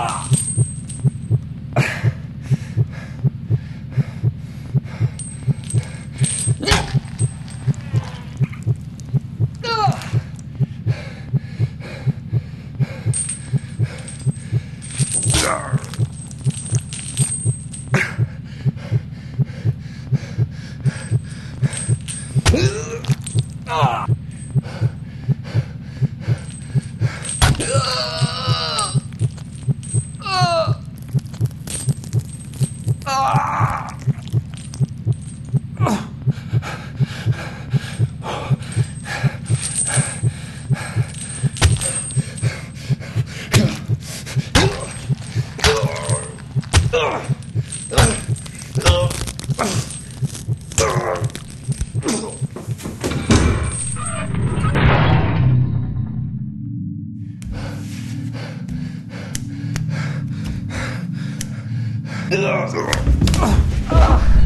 Ah! Ugh.